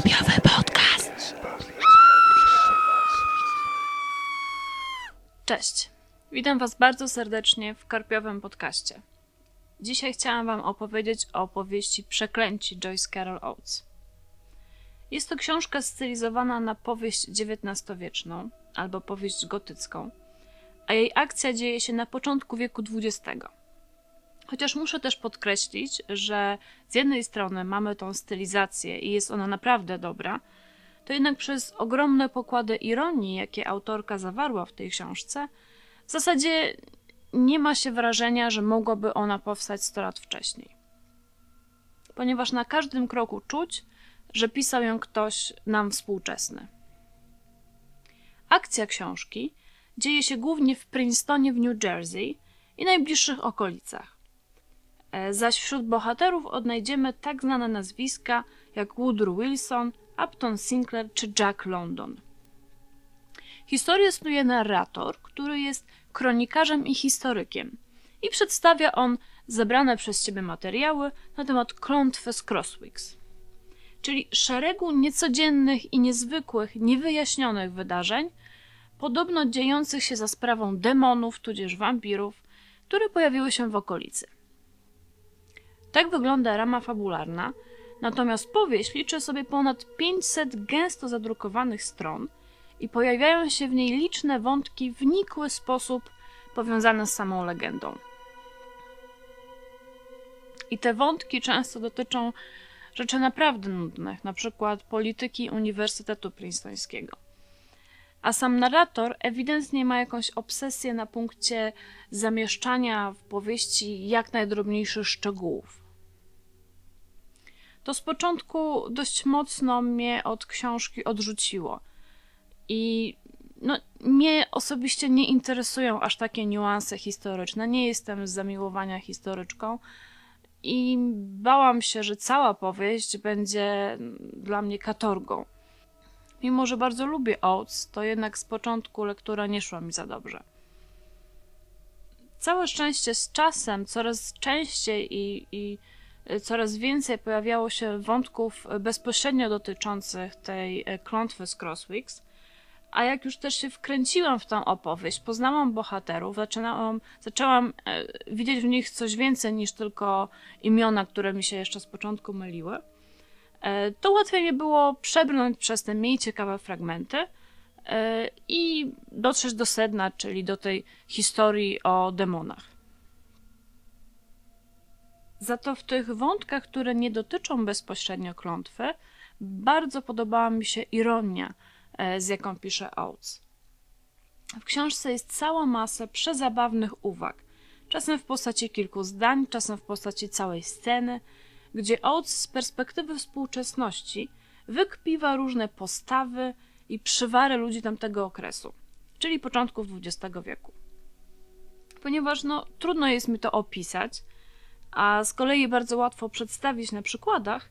Karpiowy podcast. Cześć. Witam Was bardzo serdecznie w Karpiowym podcaście. Dzisiaj chciałam Wam opowiedzieć o opowieści Przeklęci Joyce Carol Oates. Jest to książka stylizowana na powieść XIX-wieczną albo powieść gotycką, a jej akcja dzieje się na początku wieku XX. Chociaż muszę też podkreślić, że z jednej strony mamy tą stylizację i jest ona naprawdę dobra, to jednak przez ogromne pokłady ironii, jakie autorka zawarła w tej książce, w zasadzie nie ma się wrażenia, że mogłaby ona powstać 100 lat wcześniej. Ponieważ na każdym kroku czuć, że pisał ją ktoś nam współczesny. Akcja książki dzieje się głównie w Princetonie w New Jersey i najbliższych okolicach. E, Zaś wśród bohaterów odnajdziemy tak znane nazwiska jak Woodrow Wilson, Upton Sinclair czy Jack London. Historię snuje narrator, który jest kronikarzem i historykiem i przedstawia on zebrane przez ciebie materiały na temat klątwy z Crosswicks, czyli szeregu niecodziennych i niezwykłych, niewyjaśnionych wydarzeń, podobno dziejących się za sprawą demonów tudzież wampirów, które pojawiły się w okolicy. Tak wygląda rama fabularna, natomiast powieść liczy sobie ponad 500 gęsto zadrukowanych stron i pojawiają się w niej liczne wątki w nikły sposób powiązane z samą legendą. I te wątki często dotyczą rzeczy naprawdę nudnych, na przykład polityki Uniwersytetu Princetońskiego. A sam narrator ewidentnie ma jakąś obsesję na punkcie zamieszczania w powieści jak najdrobniejszych szczegółów. To z początku dość mocno mnie od książki odrzuciło. I no, mnie osobiście nie interesują aż takie niuanse historyczne. Nie jestem z zamiłowania historyczką i bałam się, że cała powieść będzie dla mnie katorgą. Mimo, że bardzo lubię Oates, to jednak z początku lektura nie szła mi za dobrze. Całe szczęście z czasem coraz częściej i, i coraz więcej pojawiało się wątków bezpośrednio dotyczących tej klątwy z Crosswicks, a jak już też się wkręciłam w tę opowieść, poznałam bohaterów, zaczynałam, zaczęłam e, widzieć w nich coś więcej niż tylko imiona, które mi się jeszcze z początku myliły, e, to łatwiej mi było przebrnąć przez te mniej ciekawe fragmenty e, i dotrzeć do sedna, czyli do tej historii o demonach. Za to w tych wątkach, które nie dotyczą bezpośrednio klątwy, bardzo podobała mi się ironia, z jaką pisze Oates. W książce jest cała masa przezabawnych uwag, czasem w postaci kilku zdań, czasem w postaci całej sceny, gdzie Oates z perspektywy współczesności wykpiwa różne postawy i przywary ludzi tamtego okresu, czyli początków XX wieku. Ponieważ no, trudno jest mi to opisać, a z kolei bardzo łatwo przedstawić na przykładach,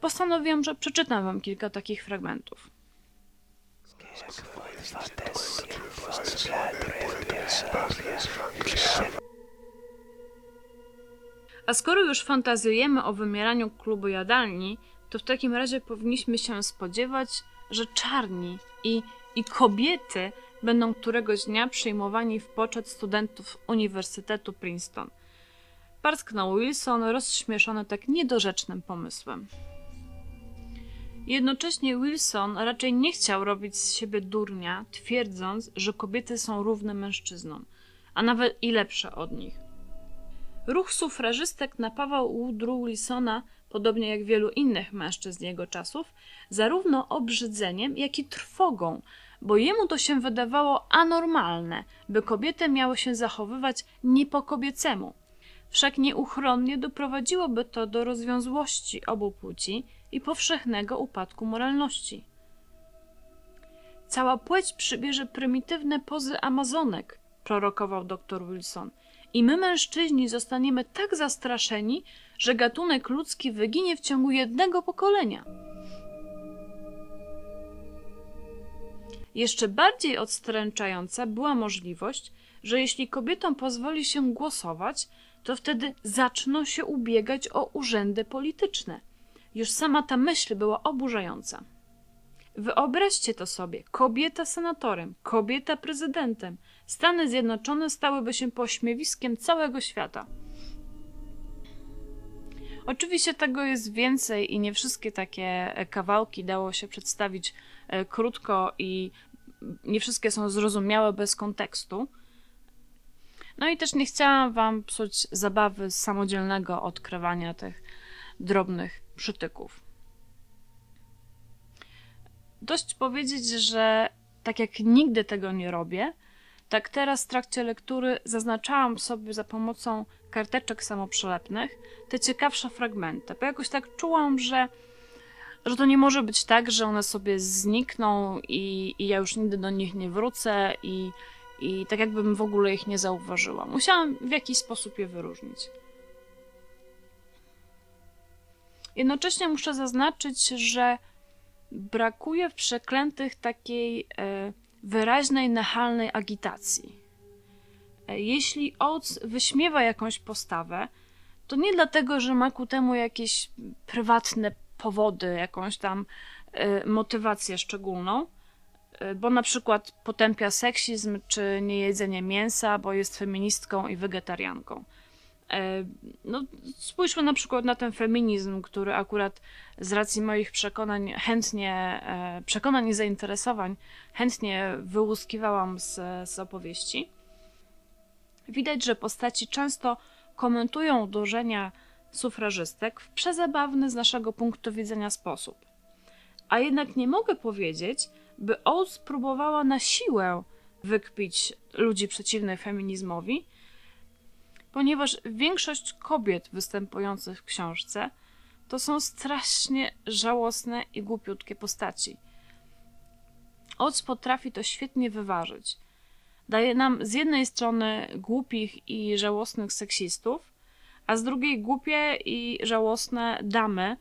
postanowiłam, że przeczytam Wam kilka takich fragmentów. A skoro już fantazjujemy o wymieraniu klubu jadalni, to w takim razie powinniśmy się spodziewać, że czarni i, i kobiety będą któregoś dnia przyjmowani w poczet studentów Uniwersytetu Princeton. Parsknął Wilson, rozśmieszony tak niedorzecznym pomysłem. Jednocześnie Wilson raczej nie chciał robić z siebie durnia, twierdząc, że kobiety są równe mężczyznom, a nawet i lepsze od nich. Ruch sufrażystek napawał Woodrow Wilsona, podobnie jak wielu innych mężczyzn jego czasów, zarówno obrzydzeniem, jak i trwogą, bo jemu to się wydawało anormalne, by kobiety miały się zachowywać nie po kobiecemu. Wszak nieuchronnie doprowadziłoby to do rozwiązłości obu płci i powszechnego upadku moralności. Cała płeć przybierze prymitywne pozy amazonek, prorokował dr Wilson, i my mężczyźni zostaniemy tak zastraszeni, że gatunek ludzki wyginie w ciągu jednego pokolenia. Jeszcze bardziej odstręczająca była możliwość, że jeśli kobietom pozwoli się głosować, to wtedy zaczną się ubiegać o urzędy polityczne. Już sama ta myśl była oburzająca. Wyobraźcie to sobie: kobieta senatorem, kobieta prezydentem. Stany Zjednoczone stałyby się pośmiewiskiem całego świata. Oczywiście tego jest więcej i nie wszystkie takie kawałki dało się przedstawić e, krótko i nie wszystkie są zrozumiałe bez kontekstu. No i też nie chciałam Wam psuć zabawy z samodzielnego odkrywania tych drobnych przytyków. Dość powiedzieć, że tak jak nigdy tego nie robię, tak teraz w trakcie lektury zaznaczałam sobie za pomocą karteczek samoprzelepnych te ciekawsze fragmenty, bo jakoś tak czułam, że, że to nie może być tak, że one sobie znikną i, i ja już nigdy do nich nie wrócę i, i tak jakbym w ogóle ich nie zauważyła. Musiałam w jakiś sposób je wyróżnić. Jednocześnie muszę zaznaczyć, że brakuje w przeklętych takiej e, wyraźnej, nachalnej agitacji. E, jeśli Oates wyśmiewa jakąś postawę, to nie dlatego, że ma ku temu jakieś prywatne powody, jakąś tam e, motywację szczególną, bo na przykład potępia seksizm czy niejedzenie mięsa, bo jest feministką i wegetarianką. No, spójrzmy na przykład na ten feminizm, który akurat z racji moich przekonań chętnie, przekonań i zainteresowań chętnie wyłuskiwałam z, z opowieści. Widać, że postaci często komentują dążenia sufrażystek w przezabawny z naszego punktu widzenia sposób. A jednak nie mogę powiedzieć, by Oates próbowała na siłę wykpić ludzi przeciwnych feminizmowi, ponieważ większość kobiet występujących w książce to są strasznie żałosne i głupiutkie postaci. Oates potrafi to świetnie wyważyć daje nam z jednej strony głupich i żałosnych seksistów, a z drugiej głupie i żałosne damy,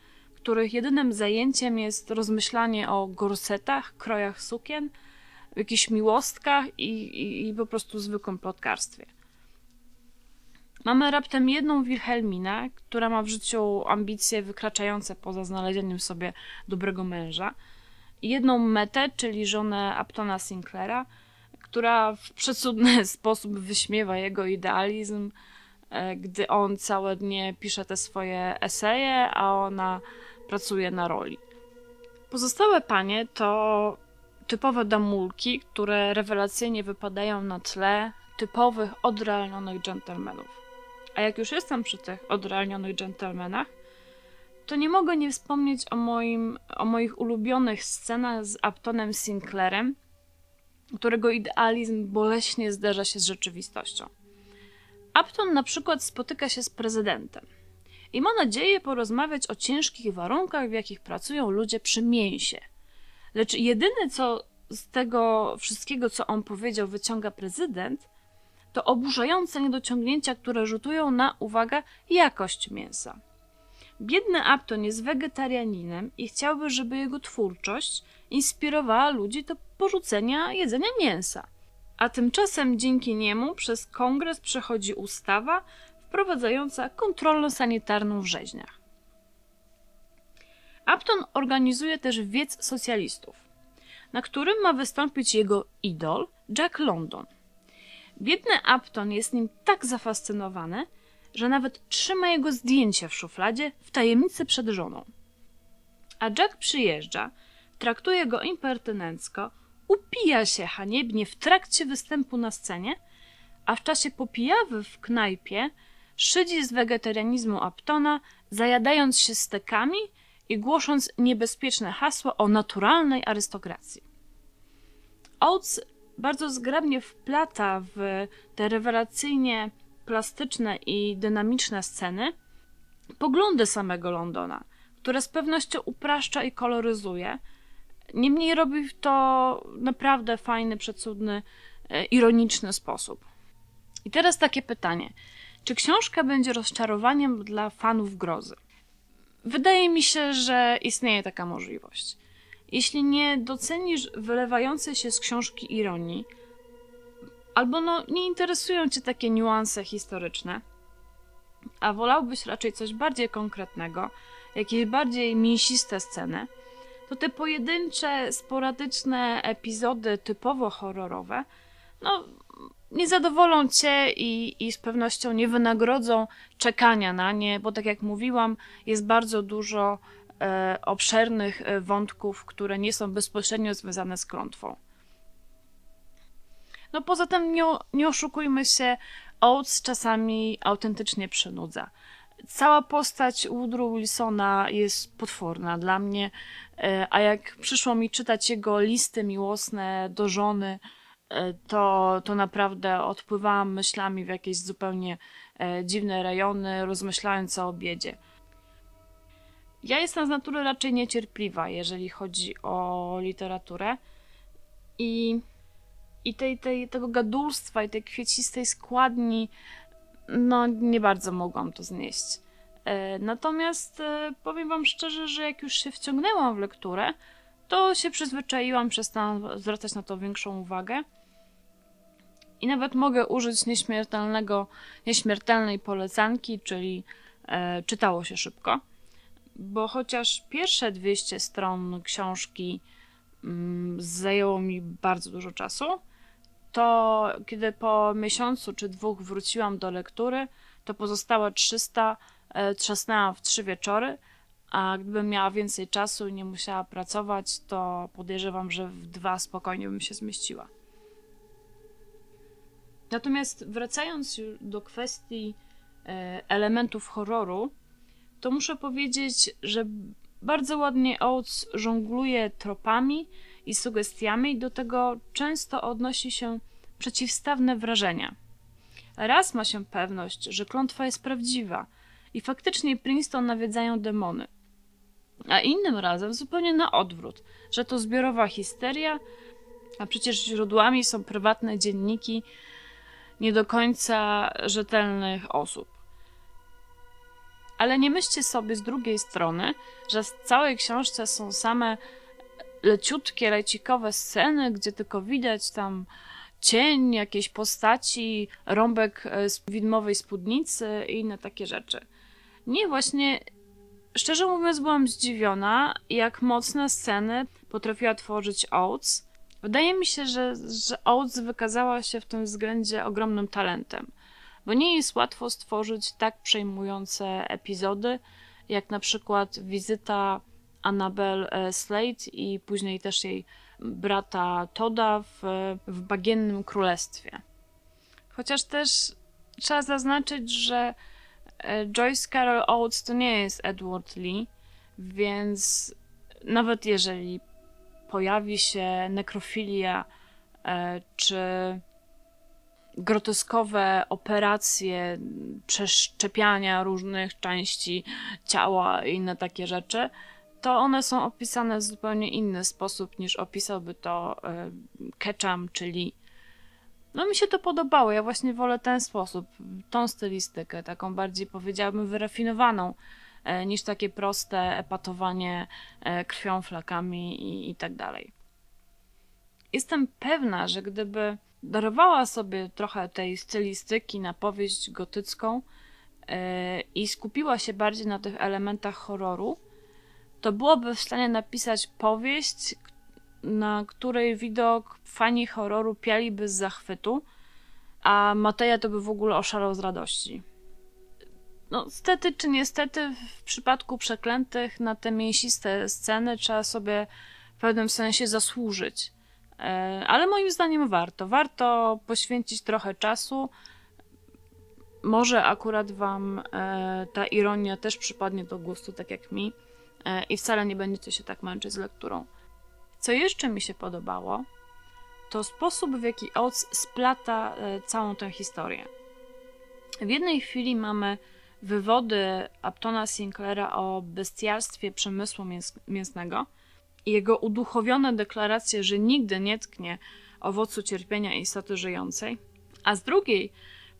których jedynym zajęciem jest rozmyślanie o gorsetach, krojach sukien, jakichś miłostkach i, i, i po prostu zwykłym plotkarstwie. Mamy raptem jedną Wilhelminę, która ma w życiu ambicje wykraczające poza znalezieniem sobie dobrego męża, i jedną Metę, czyli żonę Aptona Sinclaira, która w przecudny sposób wyśmiewa jego idealizm, e, gdy on całe dnie pisze te swoje eseje, a ona pracuje na roli. Pozostałe panie to typowe damulki, które rewelacyjnie wypadają na tle typowych, odrealnionych dżentelmenów. A jak już jestem przy tych odrealnionych dżentelmenach, to nie mogę nie wspomnieć o, moim, o moich ulubionych scenach z Aptonem Sinclairem, którego idealizm boleśnie zderza się z rzeczywistością. Upton na przykład spotyka się z prezydentem i ma nadzieję porozmawiać o ciężkich warunkach, w jakich pracują ludzie przy mięsie. Lecz jedyne, co z tego wszystkiego, co on powiedział, wyciąga prezydent, to oburzające niedociągnięcia, które rzutują na, uwagę, jakość mięsa. Biedny Upton jest wegetarianinem i chciałby, żeby jego twórczość inspirowała ludzi do porzucenia jedzenia mięsa. A tymczasem dzięki niemu przez kongres przechodzi ustawa wprowadzająca kontrolę sanitarną w rzeźniach. Upton organizuje też wiec socjalistów, na którym ma wystąpić jego idol Jack London. Biedny Upton jest nim tak zafascynowany, że nawet trzyma jego zdjęcie w szufladzie w tajemnicy przed żoną. A Jack przyjeżdża, traktuje go impertynencko, upija się haniebnie w trakcie występu na scenie, a w czasie popijawy w knajpie szydzi z wegetarianizmu Aptona, zajadając się stekami i głosząc niebezpieczne hasło o naturalnej arystokracji. Oates bardzo zgrabnie wplata w te rewelacyjnie plastyczne i dynamiczne sceny poglądy samego Londona, które z pewnością upraszcza i koloryzuje. Niemniej robi to naprawdę fajny, przecudny, e, ironiczny sposób. I teraz takie pytanie. Czy książka będzie rozczarowaniem dla fanów grozy? Wydaje mi się, że istnieje taka możliwość. Jeśli nie docenisz wylewającej się z książki ironii, albo no, nie interesują cię takie niuanse historyczne, a wolałbyś raczej coś bardziej konkretnego, jakieś bardziej mięsiste sceny, to te pojedyncze, sporadyczne epizody typowo horrorowe, no, nie zadowolą cię i, i z pewnością nie wynagrodzą czekania na nie, bo tak jak mówiłam, jest bardzo dużo e, obszernych e, wątków, które nie są bezpośrednio związane z klątwą. No poza tym nie, nie oszukujmy się, Oates czasami autentycznie przynudza. Cała postać Woodrow Wilsona jest potworna dla mnie, e, a jak przyszło mi czytać jego listy miłosne do żony, to, to naprawdę odpływałam myślami w jakieś zupełnie e, dziwne rejony, rozmyślając o obiedzie. Ja jestem z natury raczej niecierpliwa, jeżeli chodzi o literaturę i i tej, tej, tego gadulstwa i tej kwiecistej składni, no nie bardzo mogłam to znieść. E, natomiast e, powiem Wam szczerze, że jak już się wciągnęłam w lekturę, to się przyzwyczaiłam, przestałam zwracać na to większą uwagę. I nawet mogę użyć nieśmiertelnego, nieśmiertelnej polecanki, czyli e, czytało się szybko. Bo chociaż pierwsze 200 stron książki mm, zajęło mi bardzo dużo czasu, to kiedy po miesiącu czy dwóch wróciłam do lektury, to pozostałe 300 e, trzasnęłam w trzy wieczory, a gdybym miała więcej czasu i nie musiała pracować, to podejrzewam, że w dwa spokojnie bym się zmieściła. Natomiast wracając do kwestii e, elementów horroru, to muszę powiedzieć, że bardzo ładnie Oates żongluje tropami i sugestiami, do tego często odnosi się przeciwstawne wrażenia. Raz ma się pewność, że klątwa jest prawdziwa i faktycznie Princeton nawiedzają demony, a innym razem zupełnie na odwrót, że to zbiorowa histeria, a przecież źródłami są prywatne dzienniki nie do końca rzetelnych osób. Ale nie myślcie sobie z drugiej strony, że w całej książce są same leciutkie, lecikowe sceny, gdzie tylko widać tam cień jakiejś postaci, rąbek e, widmowej spódnicy i inne takie rzeczy. Nie, właśnie szczerze mówiąc byłam zdziwiona, jak mocne sceny potrafiła tworzyć Oates. Wydaje mi się, że, że Oates wykazała się w tym względzie ogromnym talentem, bo nie jest łatwo stworzyć tak przejmujące epizody, jak na przykład wizyta Annabel e, Slade i później też jej brata Toda w, w Bagiennym Królestwie. Chociaż też trzeba zaznaczyć, że e, Joyce Carol Oates to nie jest Edward Lee, więc nawet jeżeli pojawi się nekrofilia e, czy groteskowe operacje przeszczepiania różnych części ciała i inne takie rzeczy, to one są opisane w zupełnie inny sposób niż opisałby to e, Ketchum, czyli no mi się to podobało, ja właśnie wolę ten sposób, tą stylistykę, taką bardziej powiedziałabym wyrafinowaną, niż takie proste epatowanie e, krwią, flakami i, i tak dalej. Jestem pewna, że gdyby darowała sobie trochę tej stylistyki na powieść gotycką i skupiła się bardziej na tych elementach horroru, to byłoby w stanie napisać powieść, na której widok fani horroru pialiby z zachwytu, a Mateja to by w ogóle oszalał z radości. No, stety czy niestety, w przypadku przeklętych na te mięsiste sceny trzeba sobie w pewnym sensie zasłużyć. E, ale moim zdaniem warto. Warto poświęcić trochę czasu. Może akurat Wam e, ta ironia też przypadnie do gustu, tak jak mi. E, i wcale nie będziecie się tak męczyć z lekturą. Co jeszcze mi się podobało, to sposób, w jaki Oates splata całą tę historię. W jednej chwili mamy wywody Aptona Sinclaira o bestialstwie przemysłu mięs mięsnego i jego uduchowione deklaracje, że nigdy nie tknie owocu cierpienia istoty żyjącej, a z drugiej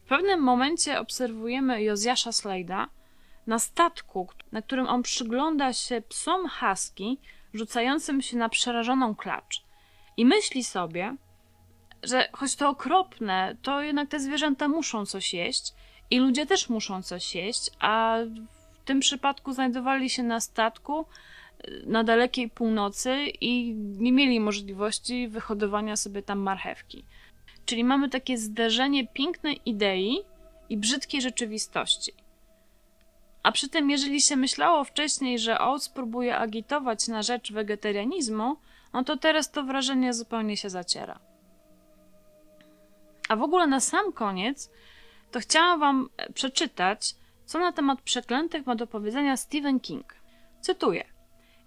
w pewnym momencie obserwujemy Jozjasza Slejda, na statku, na którym on przygląda się psom husky rzucającym się na przerażoną klacz. I myśli sobie, że choć to okropne, to jednak te zwierzęta muszą coś jeść i ludzie też muszą coś jeść, a tym przypadku znajdowali się na statku y, na dalekiej północy i nie mieli możliwości wyhodowania sobie tam marchewki. Czyli mamy takie zderzenie pięknej idei i brzydkiej rzeczywistości. A przy tym, jeżeli się myślało wcześniej, że Oates próbuje agitować na rzecz wegetarianizmu, no to teraz to wrażenie zupełnie się zaciera. A w ogóle na sam koniec to chciałam Wam e, przeczytać, co na temat przeklętych ma do powiedzenia Stephen King. Cytuję: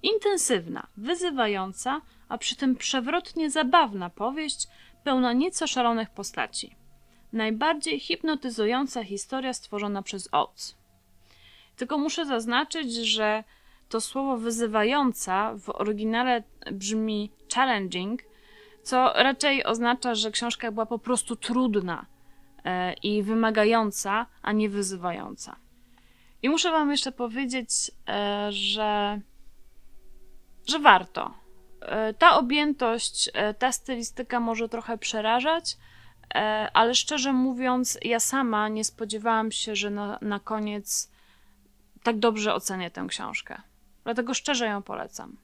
Intensywna, wyzywająca, a przy tym przewrotnie zabawna powieść, pełna nieco szalonych postaci. Najbardziej hipnotyzująca historia stworzona przez Oates. Tylko muszę zaznaczyć, że to słowo wyzywająca w oryginale brzmi challenging, co raczej oznacza, że książka była po prostu trudna i wymagająca, a nie wyzywająca. I muszę Wam jeszcze powiedzieć, e, że, że warto. E, ta objętość, ta stylistyka może trochę przerażać, ale szczerze mówiąc, ja sama nie spodziewałam się, że na, na koniec tak dobrze ocenię tę książkę. Dlatego szczerze ją polecam.